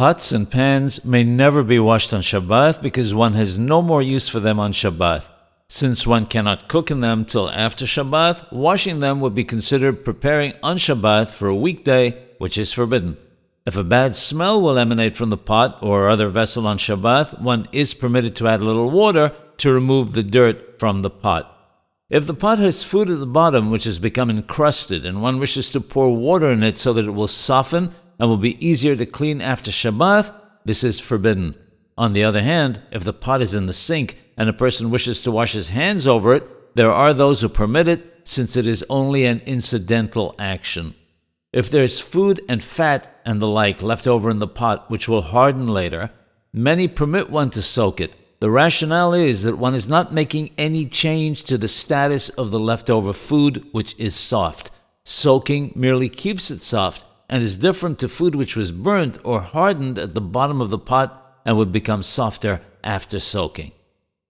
Pots and pans may never be washed on Shabbat because one has no more use for them on Shabbat. Since one cannot cook in them till after Shabbat, washing them would be considered preparing on Shabbat for a weekday, which is forbidden. If a bad smell will emanate from the pot or other vessel on Shabbat, one is permitted to add a little water to remove the dirt from the pot. If the pot has food at the bottom which has become encrusted and one wishes to pour water in it so that it will soften and will be easier to clean after Shabbat, this is forbidden. On the other hand, if the pot is in the sink and a person wishes to wash his hands over it, there are those who permit it since it is only an incidental action. If there is food and fat and the like left over in the pot which will harden later, many permit one to soak it. The rationale is that one is not making any change to the status of the leftover food which is soft. Soaking merely keeps it soft and is different to food which was burnt or hardened at the bottom of the pot and would become softer after soaking.